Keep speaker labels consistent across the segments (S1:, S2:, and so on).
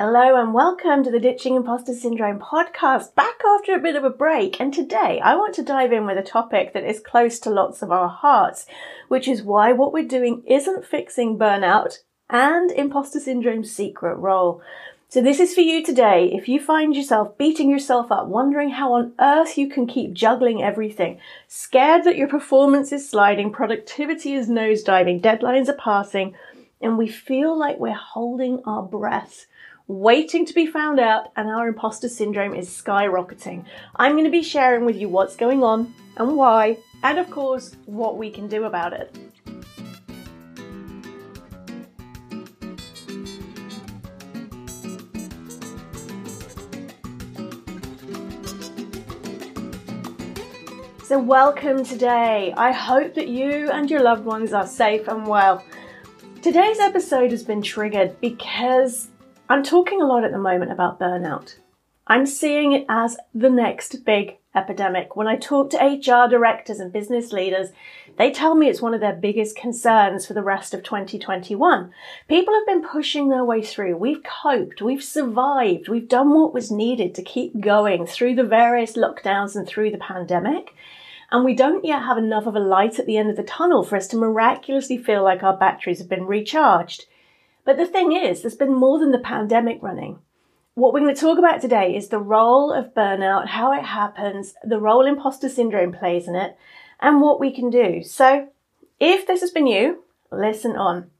S1: Hello and welcome to the Ditching Imposter Syndrome podcast, back after a bit of a break. And today I want to dive in with a topic that is close to lots of our hearts, which is why what we're doing isn't fixing burnout and imposter syndrome's secret role. So this is for you today. If you find yourself beating yourself up, wondering how on earth you can keep juggling everything, scared that your performance is sliding, productivity is nosediving, deadlines are passing, and we feel like we're holding our breath waiting to be found out, and our imposter syndrome is skyrocketing. I'm going to be sharing with you what's going on and why, and of course, what we can do about it. So, welcome today. I hope that you and your loved ones are safe and well. Today's episode has been triggered because I'm talking a lot at the moment about burnout. I'm seeing it as the next big epidemic. When I talk to HR directors and business leaders, they tell me it's one of their biggest concerns for the rest of 2021. People have been pushing their way through. We've coped, we've survived, we've done what was needed to keep going through the various lockdowns and through the pandemic. And we don't yet have enough of a light at the end of the tunnel for us to miraculously feel like our batteries have been recharged. But the thing is, there's been more than the pandemic running. What we're going to talk about today is the role of burnout, how it happens, the role imposter syndrome plays in it, and what we can do. So, if this has been you, listen on.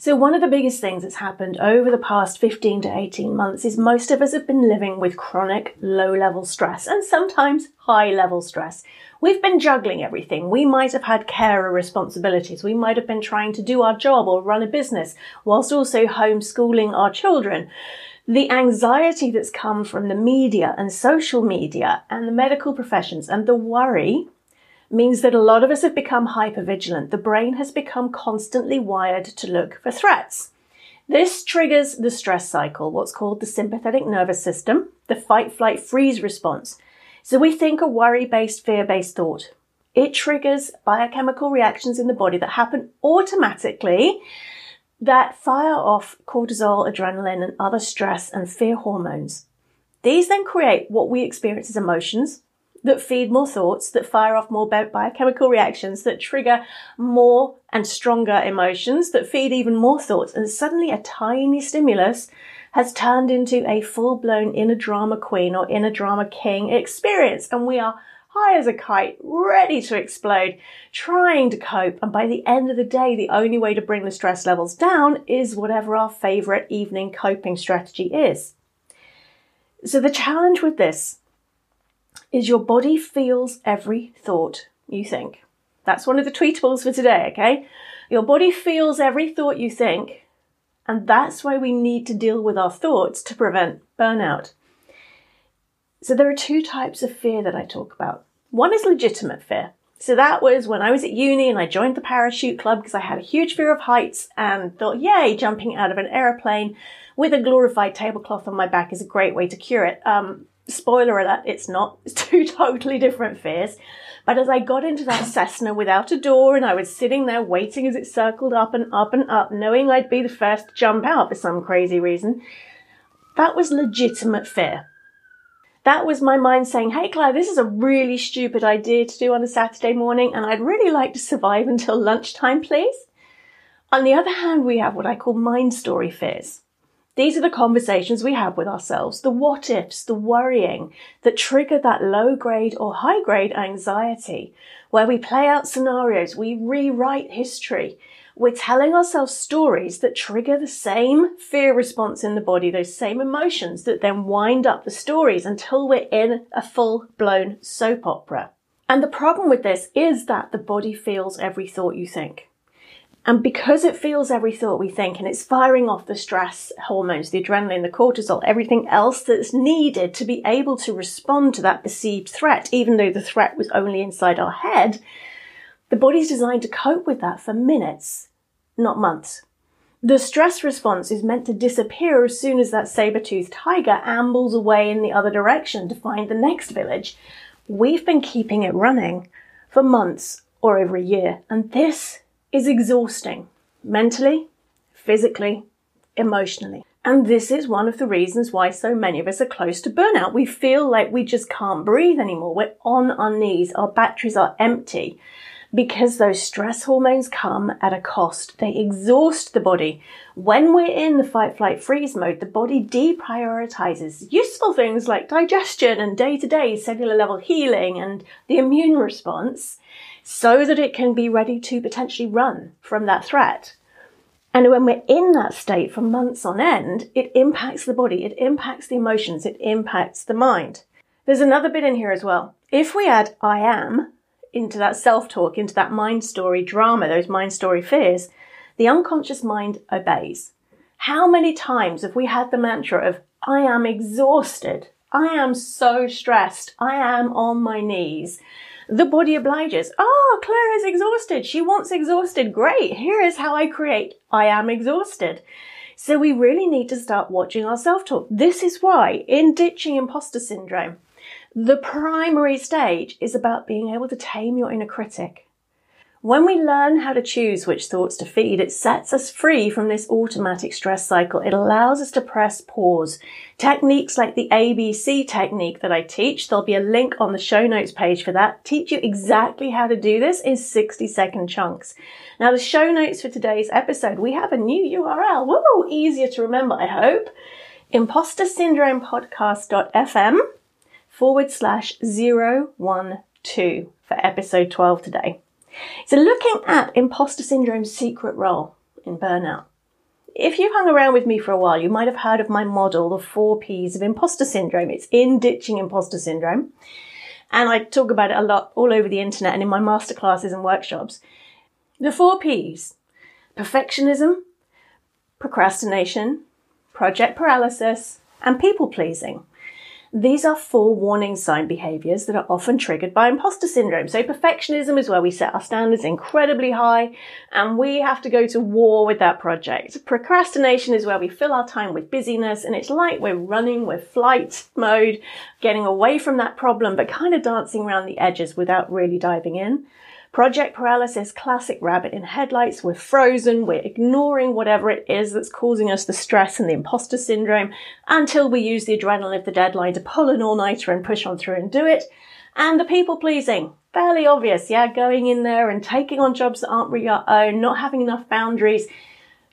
S1: So, one of the biggest things that's happened over the past 15 to 18 months is most of us have been living with chronic low level stress and sometimes high level stress. We've been juggling everything. We might have had carer responsibilities. We might have been trying to do our job or run a business whilst also homeschooling our children. The anxiety that's come from the media and social media and the medical professions and the worry means that a lot of us have become hypervigilant. The brain has become constantly wired to look for threats. This triggers the stress cycle, what's called the sympathetic nervous system, the fight, flight, freeze response. So we think a worry based, fear based thought. It triggers biochemical reactions in the body that happen automatically that fire off cortisol, adrenaline, and other stress and fear hormones. These then create what we experience as emotions, that feed more thoughts, that fire off more biochemical reactions, that trigger more and stronger emotions, that feed even more thoughts. And suddenly a tiny stimulus has turned into a full blown inner drama queen or inner drama king experience. And we are high as a kite, ready to explode, trying to cope. And by the end of the day, the only way to bring the stress levels down is whatever our favorite evening coping strategy is. So the challenge with this is your body feels every thought you think. That's one of the tweetables for today, okay? Your body feels every thought you think, and that's why we need to deal with our thoughts to prevent burnout. So there are two types of fear that I talk about. One is legitimate fear. So that was when I was at uni and I joined the parachute club because I had a huge fear of heights and thought, yay, jumping out of an aeroplane with a glorified tablecloth on my back is a great way to cure it. Um, spoiler alert, it's not. It's two totally different fears. But as I got into that Cessna without a door and I was sitting there waiting as it circled up and up and up, knowing I'd be the first to jump out for some crazy reason, that was legitimate fear. That was my mind saying, Hey, Claire, this is a really stupid idea to do on a Saturday morning, and I'd really like to survive until lunchtime, please. On the other hand, we have what I call mind story fears. These are the conversations we have with ourselves, the what ifs, the worrying that trigger that low grade or high grade anxiety, where we play out scenarios, we rewrite history. We're telling ourselves stories that trigger the same fear response in the body, those same emotions that then wind up the stories until we're in a full blown soap opera. And the problem with this is that the body feels every thought you think. And because it feels every thought we think and it's firing off the stress hormones, the adrenaline, the cortisol, everything else that's needed to be able to respond to that perceived threat, even though the threat was only inside our head, the body's designed to cope with that for minutes, not months. The stress response is meant to disappear as soon as that saber-toothed tiger ambles away in the other direction to find the next village. We've been keeping it running for months or over a year, and this is exhausting mentally, physically, emotionally. And this is one of the reasons why so many of us are close to burnout. We feel like we just can't breathe anymore. We're on our knees. Our batteries are empty because those stress hormones come at a cost. They exhaust the body. When we're in the fight, flight, freeze mode, the body deprioritizes useful things like digestion and day to day cellular level healing and the immune response so that it can be ready to potentially run from that threat. And when we're in that state for months on end, it impacts the body, it impacts the emotions, it impacts the mind. There's another bit in here as well. If we add I am into that self talk, into that mind story drama, those mind story fears, the unconscious mind obeys. How many times have we had the mantra of, I am exhausted, I am so stressed, I am on my knees? The body obliges. Oh, Claire is exhausted. She wants exhausted. Great. Here is how I create I am exhausted. So we really need to start watching our self talk. This is why in ditching imposter syndrome, the primary stage is about being able to tame your inner critic. When we learn how to choose which thoughts to feed, it sets us free from this automatic stress cycle. It allows us to press pause. Techniques like the ABC technique that I teach, there'll be a link on the show notes page for that, teach you exactly how to do this in 60 second chunks. Now, the show notes for today's episode, we have a new URL. Woo! Easier to remember, I hope. Imposter Syndrome Podcast.fm forward slash 012 for episode 12 today. So, looking at imposter syndrome's secret role in burnout. If you've hung around with me for a while, you might have heard of my model, the four P's of imposter syndrome. It's in ditching imposter syndrome. And I talk about it a lot all over the internet and in my masterclasses and workshops. The four P's perfectionism, procrastination, project paralysis, and people pleasing. These are four warning sign behaviors that are often triggered by imposter syndrome. So perfectionism is where we set our standards incredibly high and we have to go to war with that project. Procrastination is where we fill our time with busyness and it's like we're running with flight mode, getting away from that problem, but kind of dancing around the edges without really diving in. Project paralysis, classic rabbit in headlights. We're frozen. We're ignoring whatever it is that's causing us the stress and the imposter syndrome until we use the adrenaline of the deadline to pull an all-nighter and push on through and do it. And the people pleasing. Fairly obvious, yeah, going in there and taking on jobs that aren't really our own, not having enough boundaries.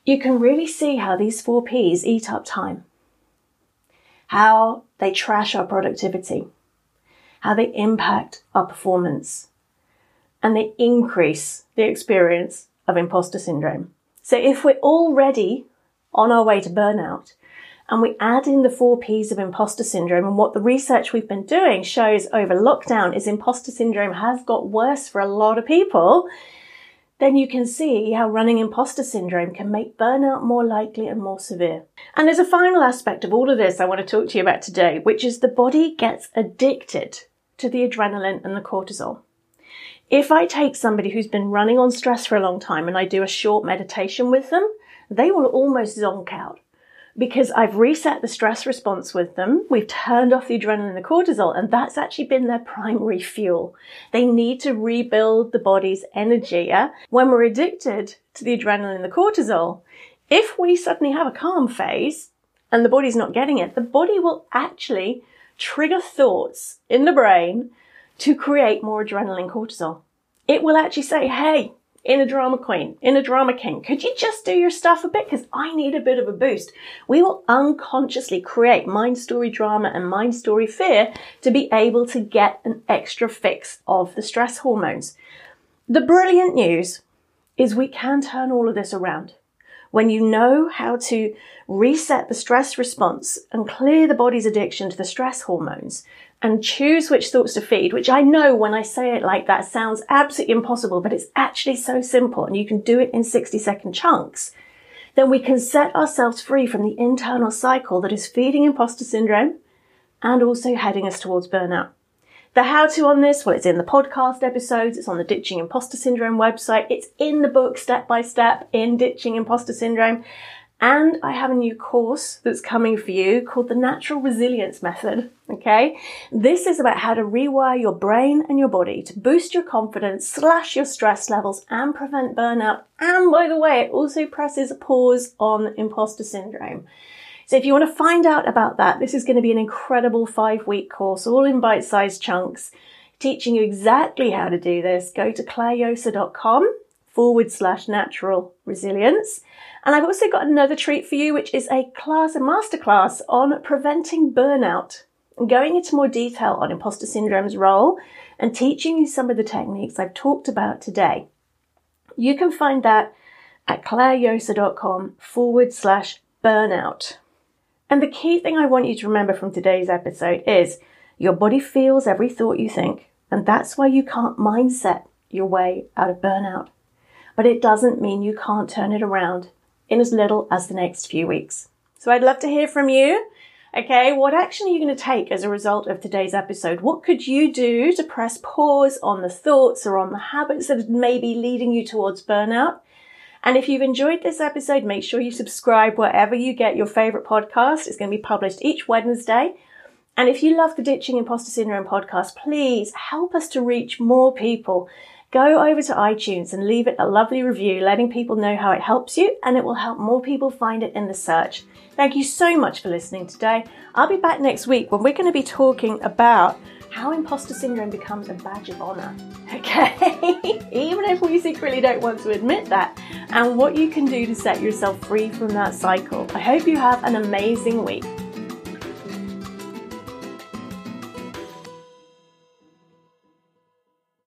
S1: You can really see how these four P's eat up time. How they trash our productivity. How they impact our performance and they increase the experience of imposter syndrome. So if we're already on our way to burnout and we add in the four P's of imposter syndrome and what the research we've been doing shows over lockdown is imposter syndrome has got worse for a lot of people, then you can see how running imposter syndrome can make burnout more likely and more severe. And there's a final aspect of all of this I want to talk to you about today, which is the body gets addicted to the adrenaline and the cortisol. If I take somebody who's been running on stress for a long time and I do a short meditation with them, they will almost zonk out because I've reset the stress response with them. We've turned off the adrenaline and the cortisol, and that's actually been their primary fuel. They need to rebuild the body's energy. Yeah? When we're addicted to the adrenaline and the cortisol, if we suddenly have a calm phase and the body's not getting it, the body will actually trigger thoughts in the brain to create more adrenaline cortisol. It will actually say, hey, inner drama queen, inner drama king, could you just do your stuff a bit? Because I need a bit of a boost. We will unconsciously create mind story drama and mind story fear to be able to get an extra fix of the stress hormones. The brilliant news is we can turn all of this around. When you know how to reset the stress response and clear the body's addiction to the stress hormones, and choose which thoughts to feed, which I know when I say it like that sounds absolutely impossible, but it's actually so simple and you can do it in 60 second chunks, then we can set ourselves free from the internal cycle that is feeding imposter syndrome and also heading us towards burnout. The how to on this, well, it's in the podcast episodes, it's on the Ditching Imposter Syndrome website, it's in the book step by step in Ditching Imposter Syndrome. And I have a new course that's coming for you called the Natural Resilience Method. Okay. This is about how to rewire your brain and your body to boost your confidence, slash your stress levels and prevent burnout. And by the way, it also presses a pause on imposter syndrome. So if you want to find out about that, this is going to be an incredible five week course, all in bite sized chunks, teaching you exactly how to do this. Go to clairejosa.com forward slash natural resilience. And I've also got another treat for you, which is a class, a masterclass on preventing burnout going into more detail on imposter syndrome's role and teaching you some of the techniques I've talked about today. You can find that at clairejosa.com forward slash burnout. And the key thing I want you to remember from today's episode is your body feels every thought you think, and that's why you can't mindset your way out of burnout. But it doesn't mean you can't turn it around in as little as the next few weeks. So I'd love to hear from you. Okay, what action are you going to take as a result of today's episode? What could you do to press pause on the thoughts or on the habits that may be leading you towards burnout? And if you've enjoyed this episode, make sure you subscribe wherever you get your favorite podcast. It's going to be published each Wednesday. And if you love the Ditching Imposter Syndrome podcast, please help us to reach more people. Go over to iTunes and leave it a lovely review, letting people know how it helps you, and it will help more people find it in the search. Thank you so much for listening today. I'll be back next week when we're going to be talking about how imposter syndrome becomes a badge of honor. Okay, even if we secretly don't want to admit that, and what you can do to set yourself free from that cycle. I hope you have an amazing week.